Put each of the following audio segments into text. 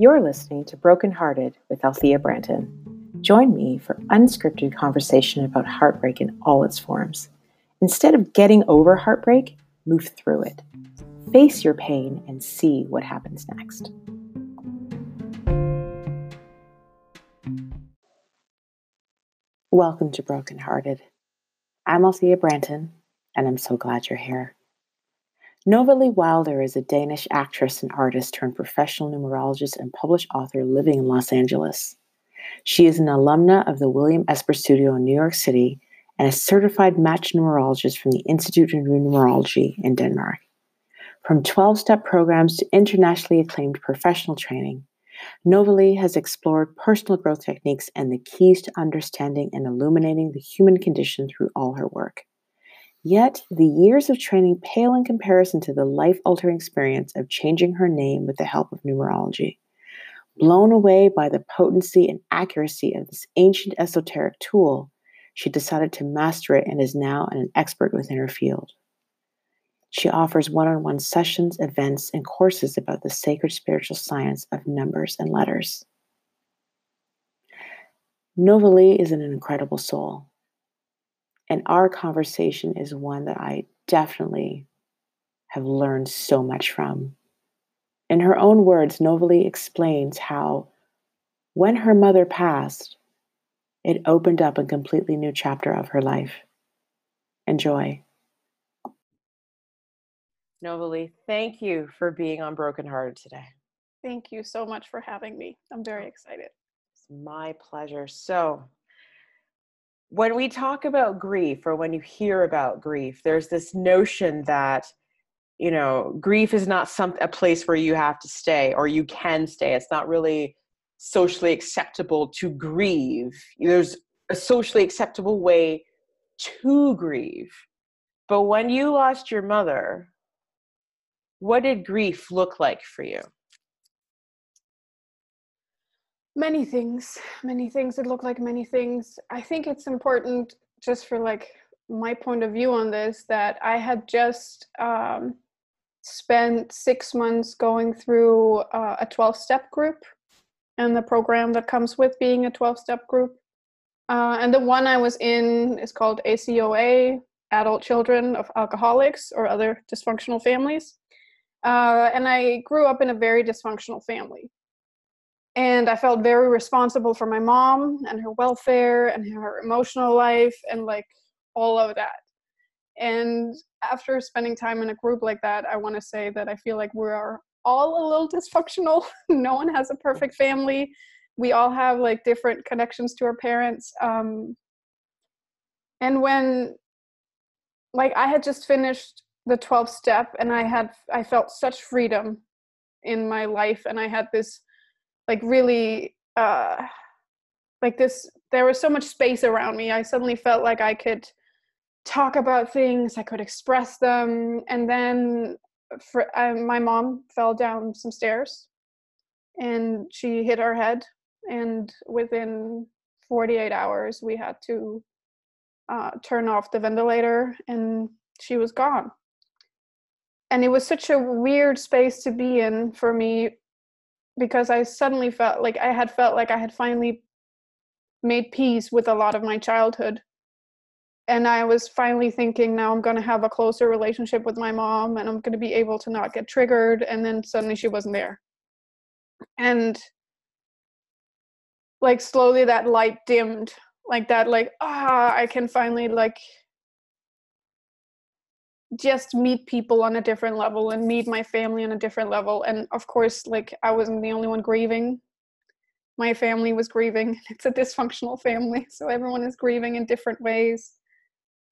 You're listening to Broken Hearted with Althea Branton. Join me for unscripted conversation about heartbreak in all its forms. Instead of getting over heartbreak, move through it. Face your pain and see what happens next. Welcome to Broken Hearted. I'm Althea Branton, and I'm so glad you're here. Novalee Wilder is a Danish actress and artist turned professional numerologist and published author living in Los Angeles. She is an alumna of the William Esper Studio in New York City and a certified match numerologist from the Institute of Numerology in Denmark. From 12 step programs to internationally acclaimed professional training, Novalee has explored personal growth techniques and the keys to understanding and illuminating the human condition through all her work. Yet, the years of training pale in comparison to the life altering experience of changing her name with the help of numerology. Blown away by the potency and accuracy of this ancient esoteric tool, she decided to master it and is now an expert within her field. She offers one on one sessions, events, and courses about the sacred spiritual science of numbers and letters. Novalee is an incredible soul. And our conversation is one that I definitely have learned so much from. In her own words, Novalee explains how when her mother passed, it opened up a completely new chapter of her life. Enjoy. Novalee, thank you for being on Broken Hearted today. Thank you so much for having me. I'm very excited. It's my pleasure. So, when we talk about grief or when you hear about grief, there's this notion that you know grief is not some a place where you have to stay or you can stay. It's not really socially acceptable to grieve. There's a socially acceptable way to grieve. But when you lost your mother, what did grief look like for you? Many things many things it look like many things. I think it's important just for like my point of view on this that i had just um, spent six months going through uh, a 12 step group and the program that comes with being a 12 step group. Uh, and the one i was in is called acoa adult children of alcoholics or other dysfunctional families. Uh, and i grew up in a very dysfunctional family and i felt very responsible for my mom and her welfare and her emotional life and like all of that. And after spending time in a group like that i want to say that i feel like we are all a little dysfunctional. No one has a perfect family. We all have like different connections to our parents um, and when like i had just finished the 12th step and i had i felt such freedom in my life and i had this like really uh like this there was so much space around me i suddenly felt like i could talk about things i could express them and then for, uh, my mom fell down some stairs and she hit her head and within 48 hours we had to uh, turn off the ventilator and she was gone. And it was such a weird space to be in for me because I suddenly felt like I had felt like I had finally made peace with a lot of my childhood. And I was finally thinking now I'm going to have a closer relationship with my mom and I'm going to be able to not get triggered. And then suddenly she wasn't there. And like slowly that light dimmed, like that, like, ah, I can finally like just meet people on a different level and meet my family on a different level. And of course like i wasn't the only one grieving. My family was grieving. It's a dysfunctional family so everyone is grieving in different ways.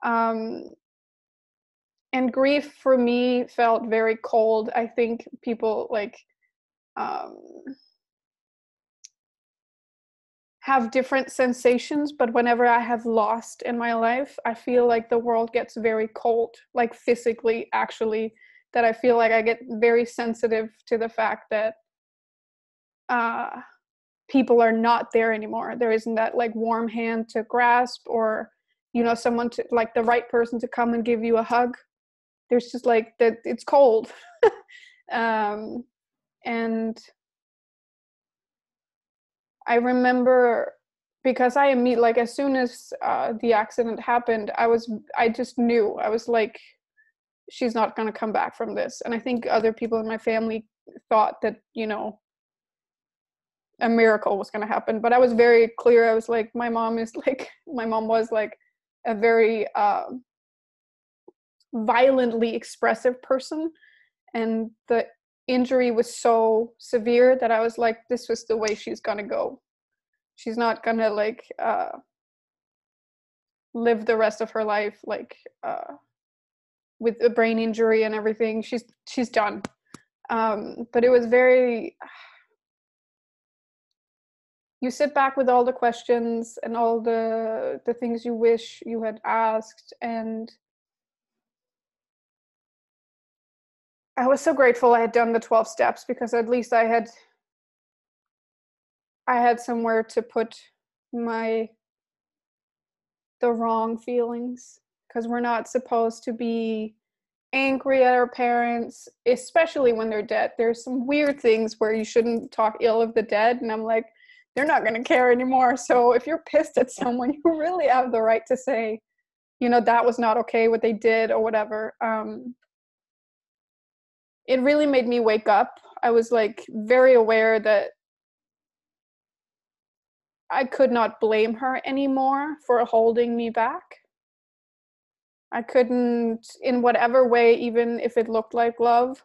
Um, and grief for me felt very cold. I think people like um, have different sensations but whenever i have lost in my life i feel like the world gets very cold like physically actually that i feel like i get very sensitive to the fact that uh people are not there anymore. There isn't that like warm hand to grasp or you know someone to like the right person to come and give you a hug. There's just like that it's cold. Um and I remember because I meet like as soon as uh, the accident happened, I was I just knew. I was like, she's not gonna come back from this, and I think other people in my family thought that you know a miracle was gonna happen, but I was very clear. I was like, my mom is like my mom was like a very uh, violently expressive person, and the injury was so severe that I was like, this was the way she's gonna go. She's not gonna like uh live the rest of her life like uh with a brain injury and everything. She's she's done. Um but it was very you sit back with all the questions and all the the things you wish you had asked and I was so grateful I had done the 12 steps because at least I had I had somewhere to put my the wrong feelings because we're not supposed to be angry at our parents, especially when they're dead. There's some weird things where you shouldn't talk ill of the dead, and I'm like, they're not going to care anymore. So if you're pissed at someone, you really have the right to say, you know, that was not okay what they did or whatever. Um, it really made me wake up. I was like very aware that I could not blame her anymore for holding me back. I couldn't, in whatever way, even if it looked like love.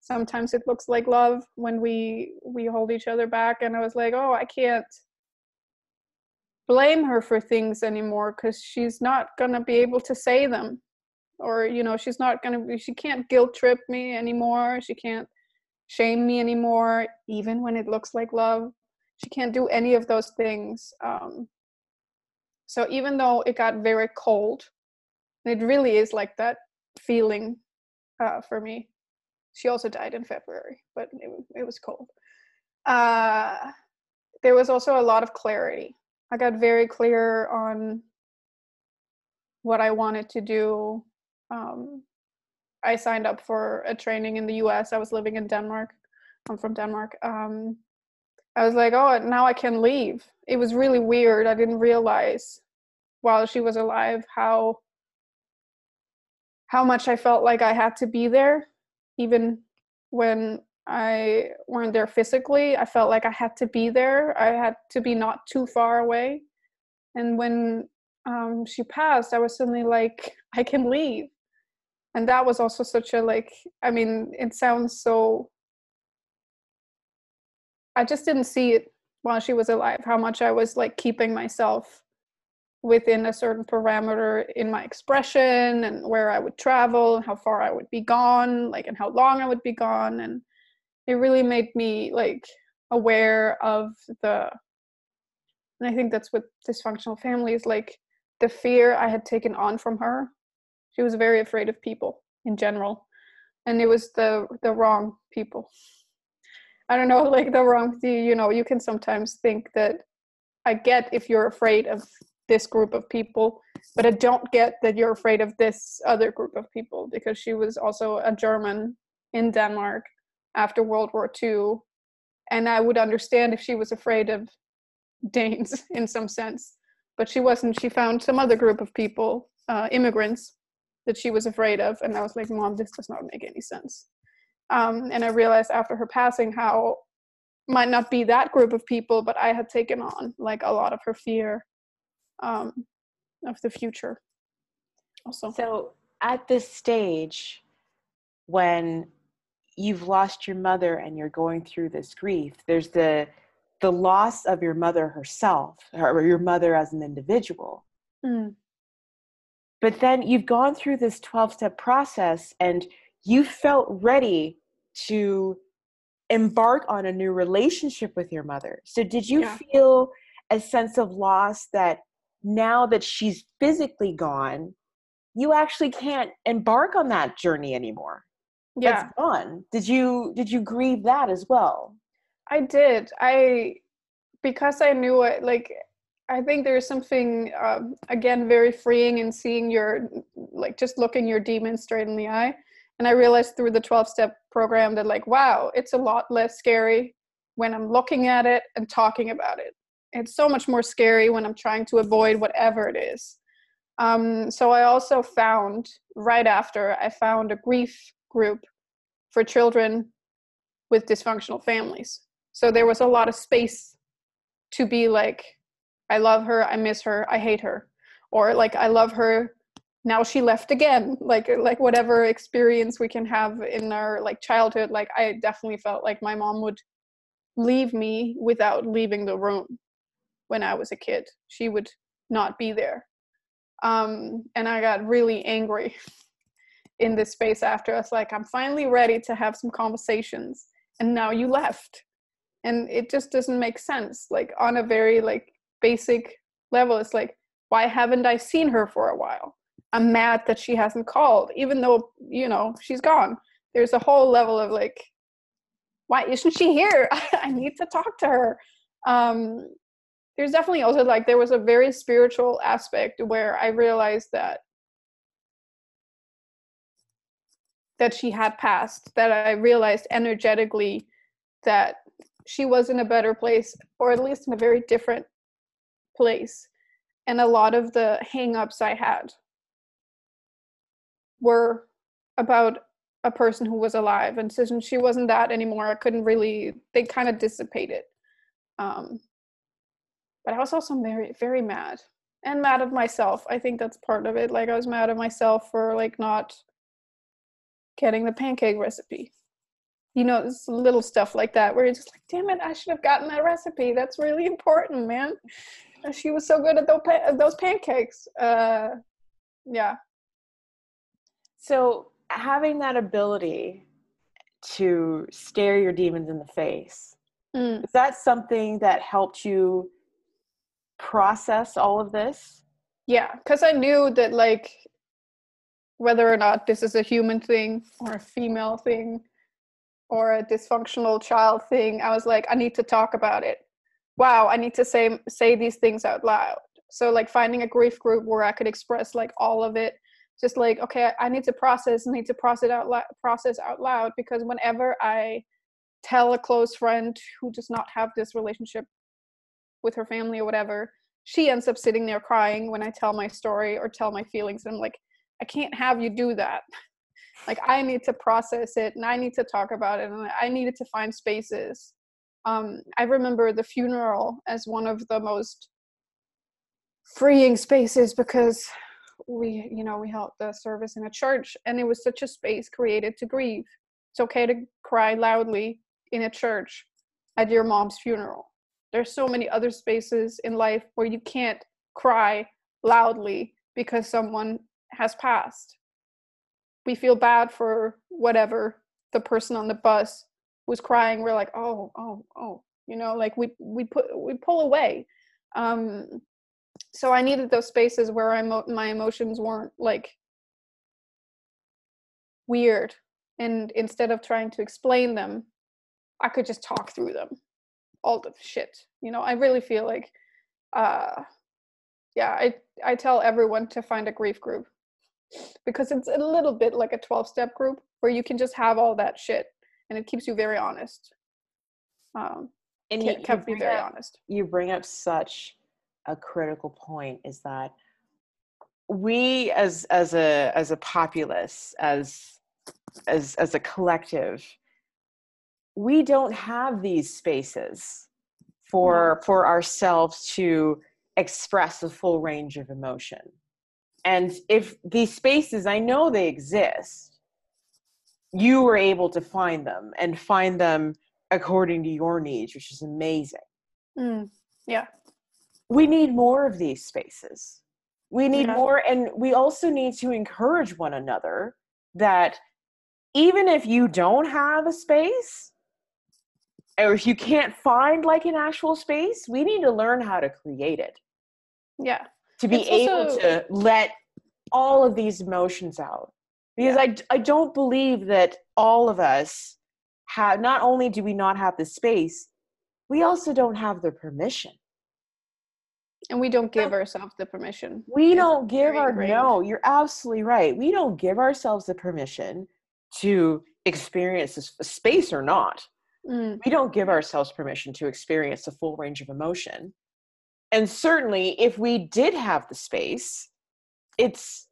Sometimes it looks like love when we we hold each other back, and I was like, oh, I can't blame her for things anymore because she's not gonna be able to say them, or you know, she's not gonna be. She can't guilt trip me anymore. She can't shame me anymore, even when it looks like love she can't do any of those things um, so even though it got very cold it really is like that feeling uh, for me she also died in february but it, it was cold uh, there was also a lot of clarity i got very clear on what i wanted to do um, i signed up for a training in the us i was living in denmark i'm from denmark um, I was like, oh, now I can leave. It was really weird. I didn't realize while she was alive how how much I felt like I had to be there, even when I weren't there physically. I felt like I had to be there. I had to be not too far away. And when um, she passed, I was suddenly like, I can leave. And that was also such a like. I mean, it sounds so I just didn't see it while she was alive, how much I was like keeping myself within a certain parameter in my expression and where I would travel, how far I would be gone, like and how long I would be gone. And it really made me like aware of the and I think that's what dysfunctional families like the fear I had taken on from her. She was very afraid of people in general. And it was the the wrong people. I don't know, like the wrong thing, you know, you can sometimes think that I get if you're afraid of this group of people, but I don't get that you're afraid of this other group of people because she was also a German in Denmark after World War II. And I would understand if she was afraid of Danes in some sense, but she wasn't. She found some other group of people, uh, immigrants, that she was afraid of. And I was like, Mom, this does not make any sense. Um, and I realized after her passing how might not be that group of people, but I had taken on like a lot of her fear um, of the future. Also, so at this stage, when you've lost your mother and you're going through this grief, there's the the loss of your mother herself, or your mother as an individual. Mm. But then you've gone through this 12 step process and you felt ready to embark on a new relationship with your mother. So, did you yeah. feel a sense of loss that now that she's physically gone, you actually can't embark on that journey anymore? Yeah. That's gone. Did you did you grieve that as well? I did. I because I knew it like I think there's something um, again very freeing in seeing your like just looking your demon straight in the eye and i realized through the 12 step program that like wow it's a lot less scary when I'm looking at it and talking about it. It's so much more scary when I'm trying to avoid whatever it is. Um, so I also found right after I found a grief group for children with dysfunctional families. So there was a lot of space to be like, I love her, I miss her, I hate her, or like I love her, now she left again. Like like whatever experience we can have in our like childhood. Like I definitely felt like my mom would leave me without leaving the room when I was a kid. She would not be there. Um, and I got really angry in this space after. I was like, I'm finally ready to have some conversations, and now you left, and it just doesn't make sense. Like on a very like basic level, it's like, why haven't I seen her for a while? I'm mad that she hasn't called, even though you know she's gone. There's a whole level of like, why isn't she here? I need to talk to her. Um, there's definitely also like there was a very spiritual aspect where I realized that that she had passed that i realized energetically that she was in a better place or at least in a very different place and a lot of the hang-ups i had were about a person who was alive and since she wasn't that anymore i couldn't really they kind of dissipated um, but i was also very very mad and mad at myself i think that's part of it like i was mad at myself for like not getting the pancake recipe. You know, it's little stuff like that where you're just like, damn it, I should have gotten that recipe. That's really important, man. She was so good at those, those pancakes. Uh, yeah. So having that ability to stare your demons in the face, mm. is that something that helped you process all of this? Yeah, because I knew that like whether or not this is a human thing or a female thing or a dysfunctional child thing i was like i need to talk about it wow i need to say say these things out loud so like finding a grief group where i could express like all of it just like okay i need to process need to process out loud process out loud because whenever i tell a close friend who does not have this relationship with her family or whatever she ends up sitting there crying when i tell my story or tell my feelings and i'm like I can't have you do that. Like I need to process it and I need to talk about it and I needed to find spaces. Um, I remember the funeral as one of the most freeing spaces because we, you know, we held the service in a church and it was such a space created to grieve. It's okay to cry loudly in a church at your mom's funeral. There's so many other spaces in life where you can't cry loudly because someone has passed. We feel bad for whatever the person on the bus was crying. We're like, oh, oh, oh, you know, like we we put we pull away. Um, so I needed those spaces where I my emotions weren't like weird, and instead of trying to explain them, I could just talk through them, all the shit. You know, I really feel like, uh, yeah, I I tell everyone to find a grief group because it's a little bit like a 12 step group where you can just have all that shit and it keeps you very honest. Um, and you, kept me very up, honest. you bring up such a critical point is that we as as a as a populace as as as a collective we don't have these spaces for for ourselves to express the full range of emotion. And if these spaces, I know they exist, you were able to find them and find them according to your needs, which is amazing. Mm, yeah. We need more of these spaces. We need yeah. more, and we also need to encourage one another that even if you don't have a space, or if you can't find like an actual space, we need to learn how to create it. Yeah to be it's able also, to let all of these emotions out because yeah. I, I don't believe that all of us have not only do we not have the space we also don't have the permission and we don't give ourselves the permission we don't give our great. no you're absolutely right we don't give ourselves the permission to experience this space or not mm. we don't give ourselves permission to experience the full range of emotion and certainly if we did have the space it's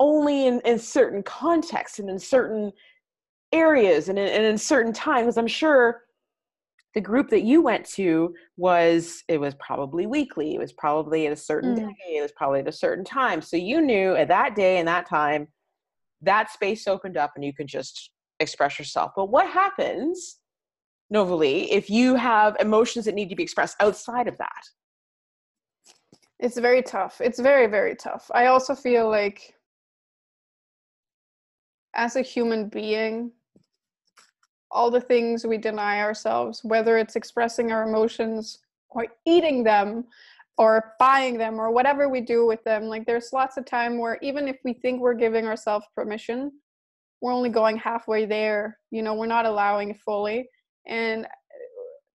only in, in certain contexts and in certain areas and in, and in certain times. I'm sure the group that you went to was it was probably weekly it was probably at a certain mm. day it was probably at a certain time. So you knew at that day and that time that space opened up and you could just express yourself. But what happens Novalee if you have emotions that need to be expressed outside of that? It's very tough. It's very very tough. I also feel like as a human being all the things we deny ourselves, whether it's expressing our emotions or eating them or buying them or whatever we do with them. Like there's lots of time where even if we think we're giving ourselves permission, we're only going halfway there. You know, we're not allowing it fully. And uh,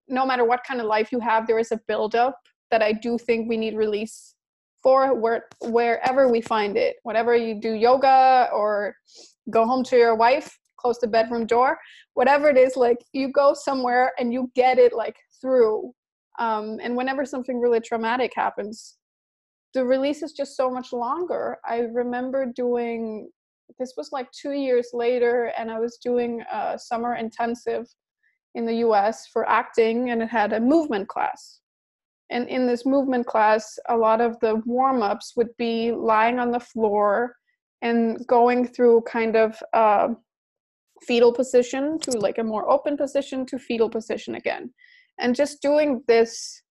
no matter what kind of life you have, there is a buildup that I do think we need release for where, wherever we find it. Whatever you do yoga or go home to your wife, close the bedroom door whatever it is like you go somewhere and you get it like through. Um, and whenever something really traumatic happens the release is just so much longer. I remember doing this was like two years later and i was doing a summer intensive in the us for acting and it had a movement class. And in this movement class a lot of the warm-ups would be lying on the floor and going through kind of fetal position to like a more open position to fetal position again. And just doing this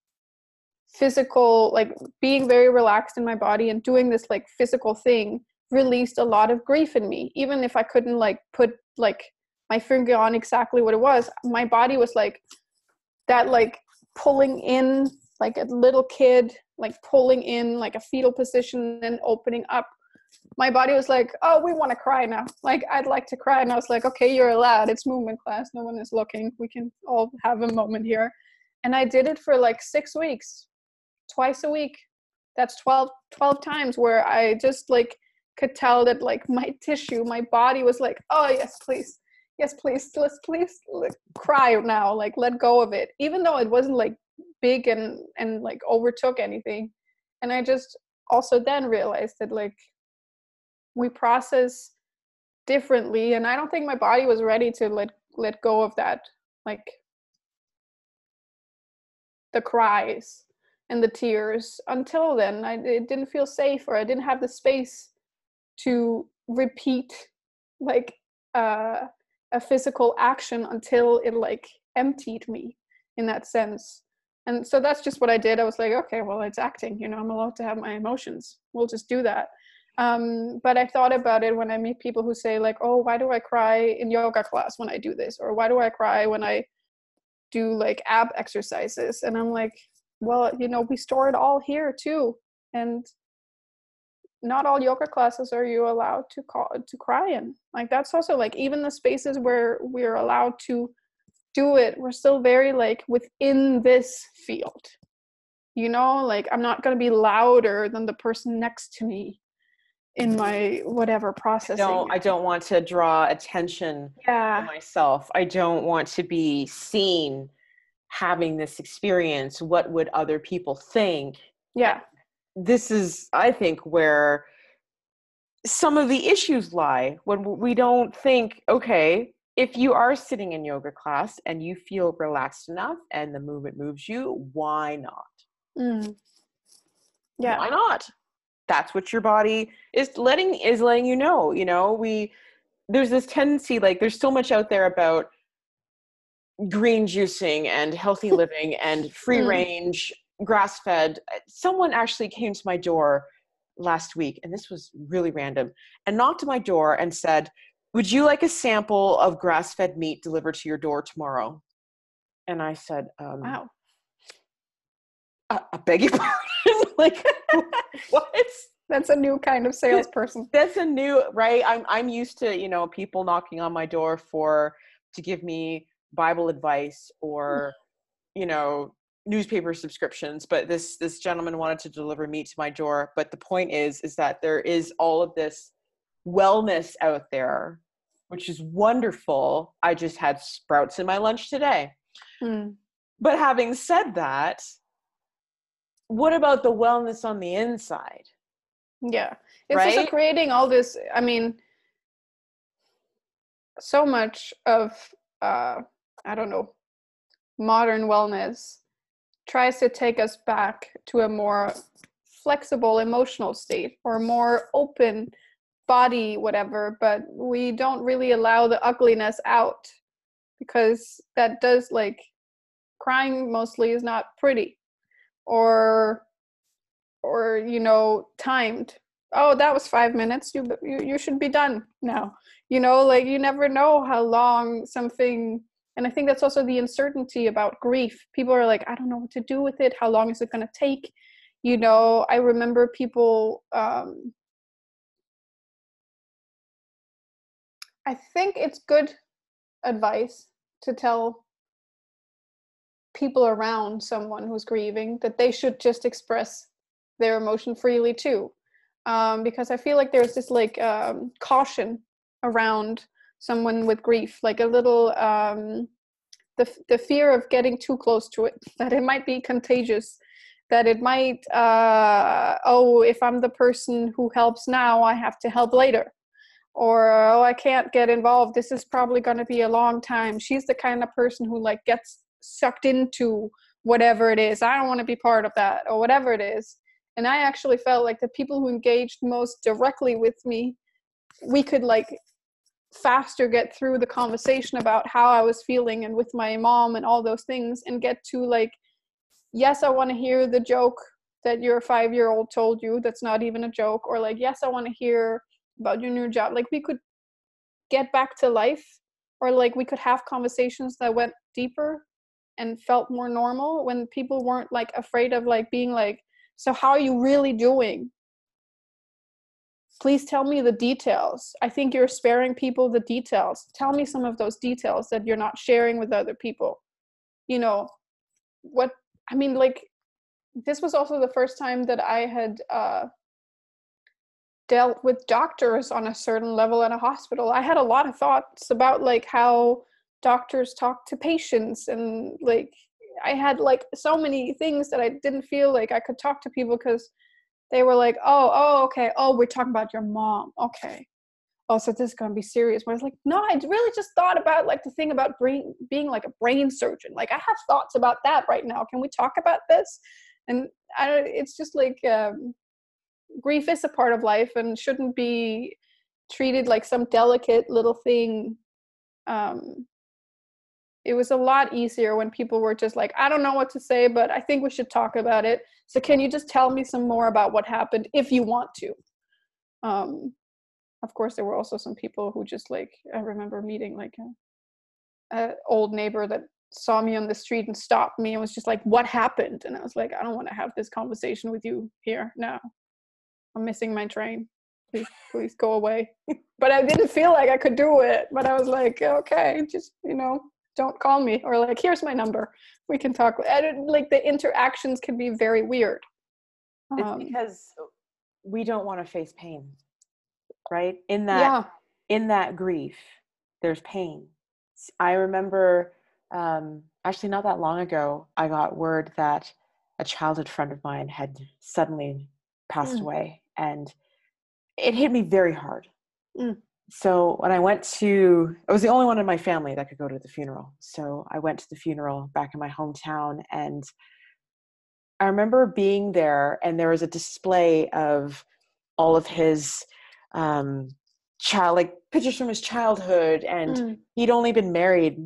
physical like being very relaxed in my body and doing this like physical thing released a lot of grief in me. Even if i couldn't like put like my finger on exactly what it was my body was like that like pulling in like a little kid like pulling in like a fetal position and opening up my body was like, "Oh, we want to cry now. Like, I'd like to cry." And I was like, "Okay, you're allowed. It's movement class. No one is looking. We can all have a moment here." And I did it for like 6 weeks. Twice a week. That's 12 12 times where I just like could tell that like my tissue, my body was like, "Oh, yes, please. Yes, please. Let's please like, cry now. Like let go of it." Even though it wasn't like big and and like overtook anything. And I just also then realized that like we process differently and i don't think my body was ready to let let go of that like the cries and the tears. Until then i it didn't feel safe or i didn't have the space to repeat like uh, a physical action until it like emptied me in that sense. And so that's just what i did. I was like okay well it's acting you know i'm allowed to have my emotions. We'll just do that um, but i thought about it when i meet people who say like oh why do i cry in yoga class when i do this? Or why do i cry when i do like ab exercises? And i'm like well you know we store it all here too and not all yoga classes are you allowed to call to cry in. Like that's also like even the spaces where we're allowed to do it we're still very like within this field. You know like i'm not going to be louder than the person next to me in my whatever processing. I don't, I don't want to draw attention yeah. to myself. I don't want to be seen having this experience. What would other people think? Yeah. This is, I think, where some of the issues lie when we don't think, okay, if you are sitting in yoga class and you feel relaxed enough and the movement moves you, why not? Mm. Yeah. Why not? That's what your body is letting is letting you know you know? We there's this tendency like there's so much out there about green juicing and healthy living and free mm. range grass fed. Someone actually came to my door last week and this was really random and knocked on my door and said would you like a sample of grass fed meat delivered to your door tomorrow? And i said um, wow. I, I beg your pardon like what? That's a new kind of salesperson. That's a new right. I'm I'm used to you know people knocking on my door for to give me Bible advice or you know newspaper subscriptions but this this gentleman wanted to deliver meat to my door but the point is is that there is all of this wellness out there which is wonderful i just had sprouts in my lunch today Mm. But having said that, what about the wellness on the inside? Yeah. It's right? also creating all this, I mean, so much of uh I don't know, modern wellness tries to take us back to a more flexible emotional state or more open body whatever but we don't really allow the ugliness out because that does like crying mostly is not pretty or or you know timed oh that was 5 minutes you you, you should be done now. You know like you never know how long something and i think that's also the uncertainty about grief. People are like i don't know what to do with it. How long is it going to take? You know i remember people um i think it's good advice to tell people around someone who's grieving that they should just express their emotion freely too. Um, because i feel like there's this like um, caution around someone with grief like a little um, the, the fear of getting too close to it that it might be contagious that it might uh, oh if i'm the person who helps now i have to help later. Or oh i can't get involved this is probably going to be a long time. She's the kind of person who like gets sucked into whatever it is. I don't want to be part of that or whatever it is. And i actually felt like the people who engaged most directly with me we could like faster get through the conversation about how I was feeling and with my mom and all those things and get to like, yes, I want to hear the joke that your five year old told you that's not even a joke, or like, yes, I want to hear about your new job. Like, we could get back to life, or like, we could have conversations that went deeper and felt more normal when people weren't like afraid of like being like, so how are you really doing? please tell me the details. I think you're sparing people the details. Tell me some of those details that you're not sharing with other people. You know, what I mean, like, this was also the first time that I had uh, dealt with doctors on a certain level at a hospital. I had a lot of thoughts about like how doctors talk to patients and like I had like so many things that I didn't feel like I could talk to people because they were like, oh, oh, okay. Oh, we're talking about your mom. Okay. Oh, so this is gonna be serious. But I was like, no, I really just thought about like the thing about brain being like a brain surgeon. Like I have thoughts about that right now. Can we talk about this? And I, don't it's just like um, grief is a part of life and shouldn't be treated like some delicate little thing um, it was a lot easier when people were just like i don't know what to say but i think we should talk about it. So can you just tell me some more about what happened if you want to? Um of course there were also some people who just like i remember meeting like a, a old neighbor that saw me on the street and stopped me and was just like what happened? And i was like i don't want to have this conversation with you here now. I'm missing my train. Please please go away. But i didn't feel like i could do it but i was like okay just you know don't call me or like here's my number. We can talk like the interactions can be very weird. It's um, because we don't want to face pain right? In that yeah. in that grief there's pain. I remember um, actually not that long ago i got word that a childhood friend of mine had suddenly passed mm. away and it hit me very hard. Mm so when I went to, I was the only one in my family that could go to the funeral. So I went to the funeral back in my hometown, and I remember being there, and there was a display of all of his um, child, like pictures from his childhood, and mm. he'd only been married,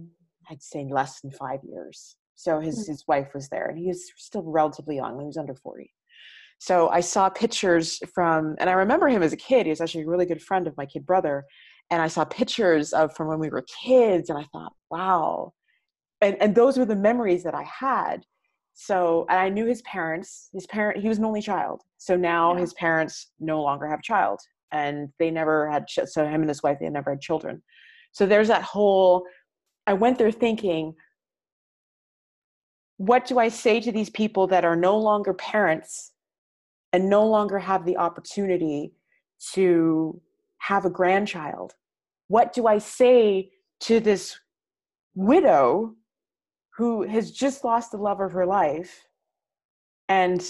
I'd say, less than five years. So his mm. his wife was there, and he was still relatively young; he was under forty. So I saw pictures from, and I remember him as a kid. He was actually a really good friend of my kid brother. And I saw pictures of from when we were kids, and I thought, wow. And, and those were the memories that I had. So and I knew his parents. His parent, he was an only child. So now yeah. his parents no longer have a child, and they never had. So him and his wife, they never had children. So there's that whole. I went there thinking, what do I say to these people that are no longer parents and no longer have the opportunity to have a grandchild? What do I say to this widow who has just lost the love of her life and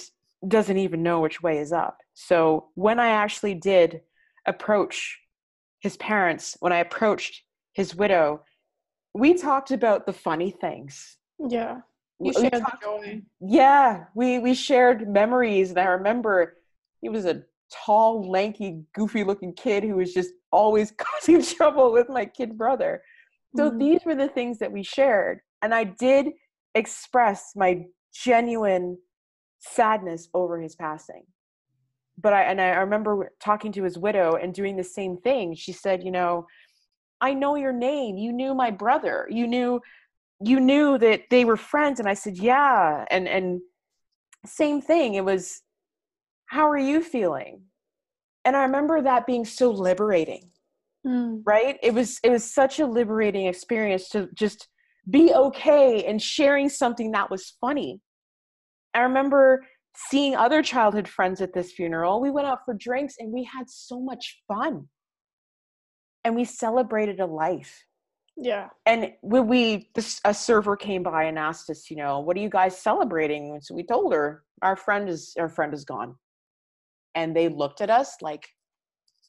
doesn't even know which way is up. So when I actually did approach his parents, when I approached his widow, we talked about the funny things. Yeah. You shared joy. yeah, we we shared memories, and I remember he was a tall, lanky, goofy-looking kid who was just always causing trouble with my kid brother. So Mhm. these were the things that we shared, and I did express my genuine sadness over his passing. But I and I remember talking to his widow and doing the same thing. She said, "You know, I know your name. You knew my brother. You knew you knew that they were friends." And I said, "Yeah." And and same thing. It was, "How are you feeling?" And I remember that being so liberating Mm. right it was it was such a liberating experience to just be okay and sharing something that was funny i remember seeing other childhood friends at this funeral we went out for drinks and we had so much fun and we celebrated a life Yeah. and when we this, a server came by and asked us you know what are you guys celebrating and so we told her our friend is our friend is gone and they looked at us like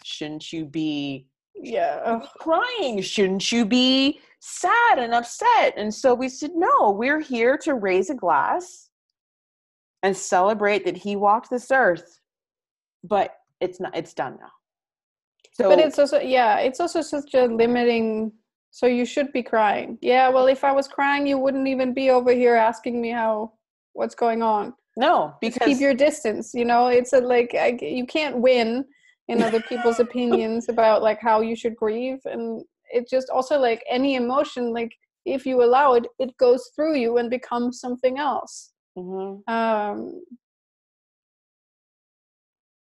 shouldn't you be Yeah. be crying? Shouldn't you be sad and upset? And so we said, no, we're here to raise a glass and celebrate that he walked this earth. But it's not it's done now. So but it's also yeah it's also such a limiting so you should be crying. Yeah well if i was crying you wouldn't even be over here asking me how what's going on. No, Just because keep your distance you know? It's a like I, you can't win in other people's opinions about like how you should grieve and it just also like any emotion like if you allow it it goes through you and becomes something else. Mhm. um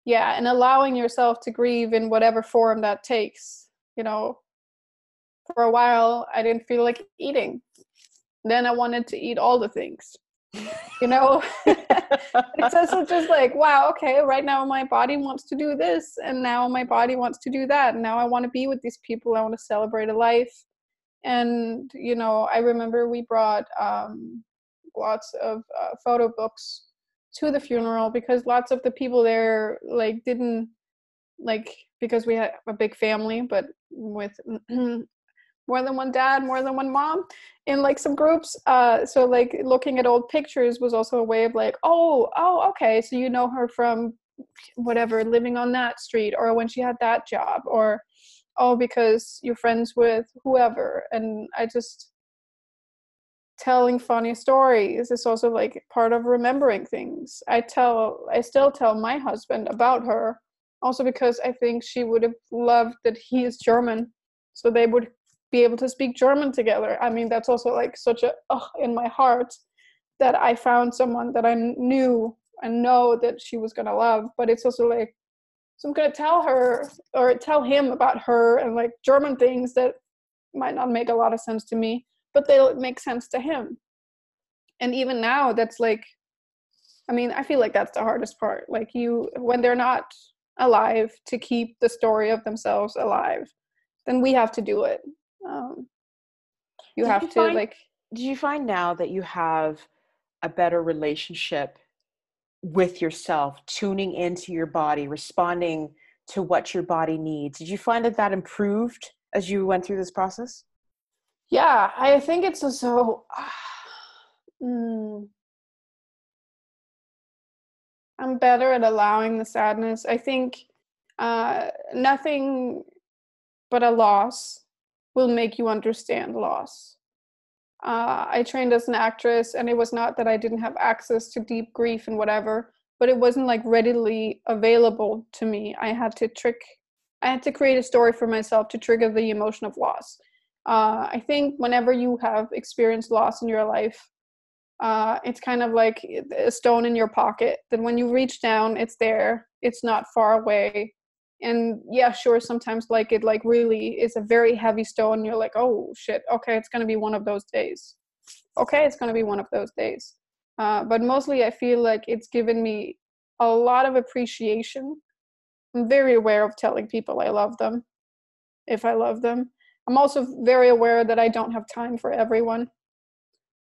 yeah and allowing yourself to grieve in whatever form that takes you know for a while i didn't feel like eating. Then i wanted to eat all the things. You know? It's also just like wow okay right now my body wants to do this and now my body wants to do that. And now i want to be with these people. I want to celebrate a life. And you know i remember we brought um, lots of uh, photo books to the funeral because lots of the people there like didn't like because we had a big family but with more than one dad more than one mom in like some groups. Uh so like looking at old pictures was also a way of like oh oh okay so you know her from whatever living on that street or when she had that job or oh because you're friends with whoever. And i just telling funny stories is also like part of remembering things. I tell i still tell my husband about her also because i think she would have loved that he is german so they would be able to speak german together. I mean that's also like such a oh, in my heart that i found someone that i knew and know that she was gonna love but it's also like so i'm gonna tell her or tell him about her and like german things that might not make a lot of sense to me but they'll make sense to him. And even now that's like i mean i feel like that's the hardest part. Like you when they're not alive to keep the story of themselves alive then we have to do it um, you have you to find- like do you find now that you have a better relationship with yourself tuning into your body responding to what your body needs? Did you find that that improved as you went through this process? Yeah i think it's also mm, i'm better at allowing the sadness. I think uh, nothing but a loss will make you understand loss uh, i trained as an actress and it was not that i didn't have access to deep grief and whatever but it wasn't like readily available to me i had to trick i had to create a story for myself to trigger the emotion of loss uh, I think whenever you have experienced loss in your life, uh, it's kind of like a stone in your pocket. That when you reach down, it's there. It's not far away. And yeah, sure, sometimes like it like really is a very heavy stone. You're like, oh shit, okay, it's gonna be one of those days. Okay, it's gonna be one of those days. Uh, but mostly, I feel like it's given me a lot of appreciation. I'm very aware of telling people I love them, if I love them. I'm also very aware that I don't have time for everyone.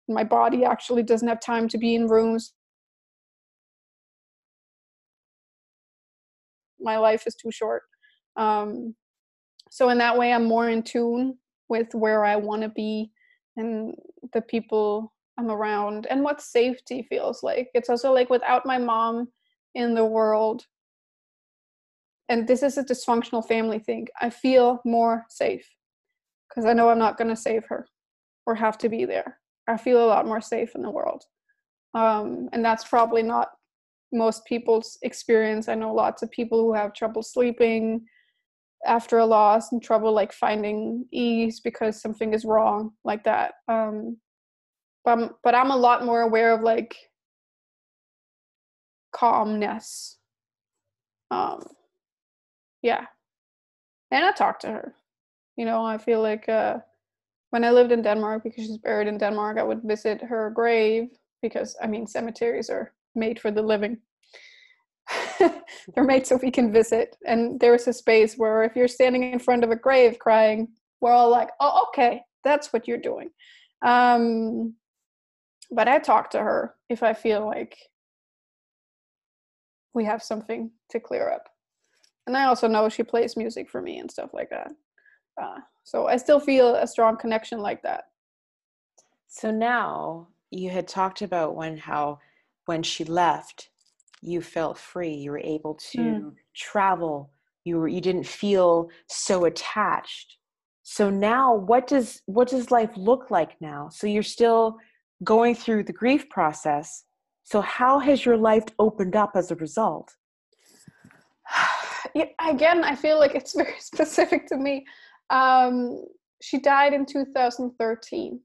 my body actually doesn't have time to be in rooms my life is too short. Um, so in that way i'm more in tune with where i want to be and the people i'm around and what safety feels like. It's also like without my mom in the world and this is a dysfunctional family thing i feel more safe because i know i'm not going to save her or have to be there. I feel a lot more safe in the world. Um, and that's probably not most people's experience. I know lots of people who have trouble sleeping after a loss and trouble like finding ease because something is wrong like that. Um, but I'm, but I'm a lot more aware of like calmness. Um, yeah, and I talk to her. You know, I feel like uh, when I lived in Denmark, because she's buried in Denmark, I would visit her grave because I mean cemeteries are made for the living. They're made so we can visit. And there's a space where if you're standing in front of a grave crying, we're all like, oh, okay, that's what you're doing. Um, but I talk to her if I feel like we have something to clear up. And I also know she plays music for me and stuff like that. Uh, so I still feel a strong connection like that. So now you had talked about when how when she left, you felt free. You were able to mm. travel. You were you didn't feel so attached. So now what does what does life look like now? So you're still going through the grief process. So how has your life opened up as a result? Again, I feel like it's very specific to me. Um, she died in 2013.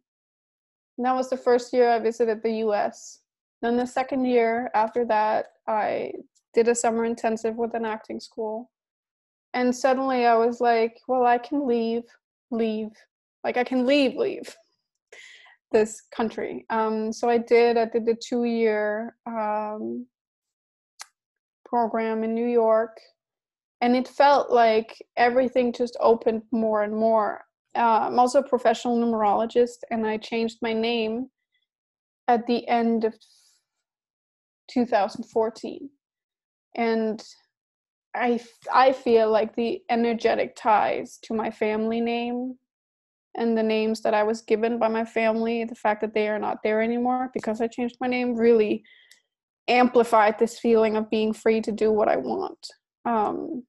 And that was the first year I visited the US. Then the second year after that, I did a summer intensive with an acting school. And suddenly I was like, well, I can leave, leave. Like I can leave, leave this country. Um, so I did. I did the two year um, program in New York. And it felt like everything just opened more and more. Uh, I'm also a professional numerologist, and I changed my name at the end of 2014 and i i feel like the energetic ties to my family name and the names that i was given by my family the fact that they are not there anymore because i changed my name really amplified this feeling of being free to do what i want. Um,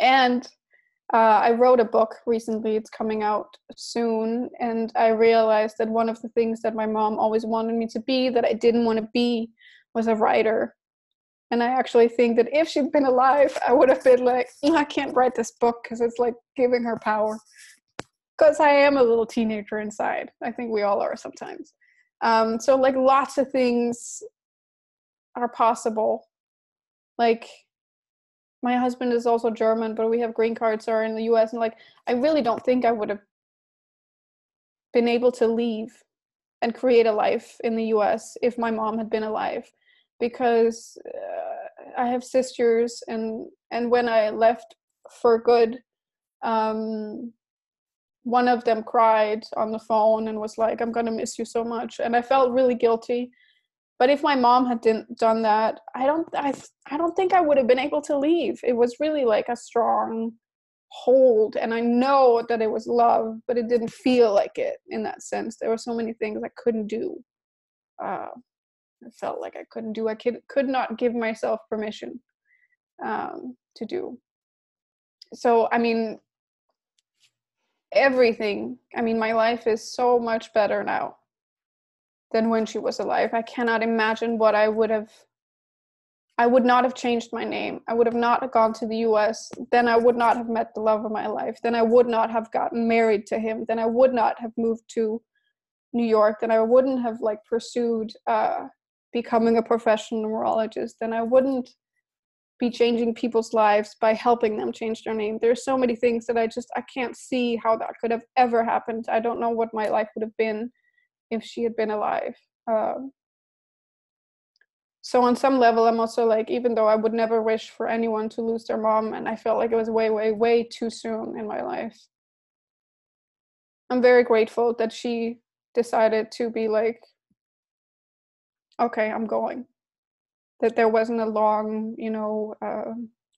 and uh, I wrote a book recently, it's coming out soon, and I realized that one of the things that my mom always wanted me to be that I didn't want to be was a writer. And I actually think that if she'd been alive, I would have been like, mm, I can't write this book because it's like giving her power. Because I am a little teenager inside. I think we all are sometimes. Um, so, like, lots of things are possible. Like, my husband is also German, but we have green cards are in the US. And, like, I really don't think I would have been able to leave and create a life in the US if my mom had been alive because uh, I have sisters and and when I left for good um, one of them cried on the phone and was like I'm to miss you so much and I felt really guilty. But if my mom had didn't done that I don't I I don't think I would have been able to leave. It was really like a strong hold and i know that it was love but it didn't feel like it in that sense. There were so many things i couldn't do uh, felt like I couldn't do. I could could not give myself permission um, to do. So I mean, everything. I mean, my life is so much better now than when she was alive. I cannot imagine what I would have. I would not have changed my name. I would have not gone to the US. Then I would not have met the love of my life. Then I would not have gotten married to him. Then I would not have moved to New York. Then I wouldn't have like pursued uh, becoming a professional numerologist then I wouldn't be changing people's lives by helping them change their name. There's so many things that I just I can't see how that could have ever happened. I don't know what my life would have been if she had been alive. Um, so on some level, I'm also like, even though I would never wish for anyone to lose their mom, and I felt like it was way, way, way too soon in my life. I'm very grateful that she decided to be like, okay, I'm going. That there wasn't a long, you know, uh,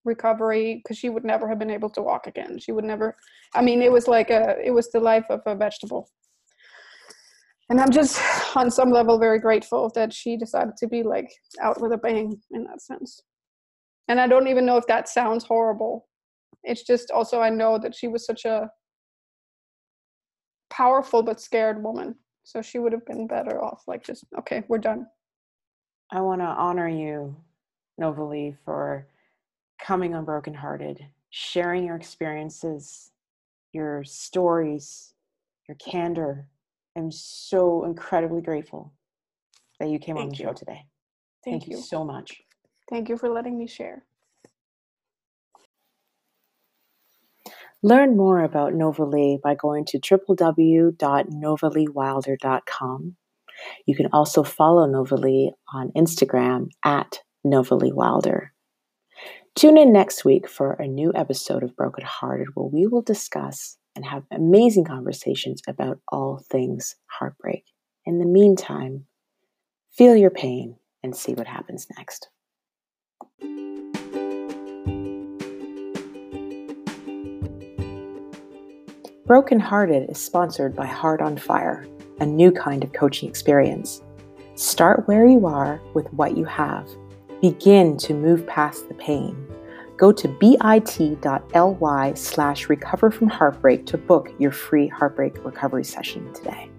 recovery because she would never have been able to walk again. She would never. I mean, it was like a, it was the life of a vegetable. And I'm just on some level very grateful that she decided to be like out with a bang in that sense. And I don't even know if that sounds horrible. It's just also I know that she was such a powerful but scared woman. So she would have been better off like just okay, we're done. I want to honor you, Novalee, for coming on Broken Hearted, sharing your experiences, your stories, your candor. I'm so incredibly grateful that you came Thank on the you. show today. Thank, Thank you. you so much. Thank you for letting me share. Learn more about Novalee by going to www.novaleewilder.com. You can also follow Novalee on Instagram at Novalee Wilder. Tune in next week for a new episode of Broken Hearted where we will discuss and have amazing conversations about all things heartbreak. In the meantime, feel your pain and see what happens next. Broken Hearted is sponsored by Heart on Fire, a new kind of coaching experience. Start where you are with what you have Begin to move past the pain. Go to bit.ly slash recover from heartbreak to book your free heartbreak recovery session today.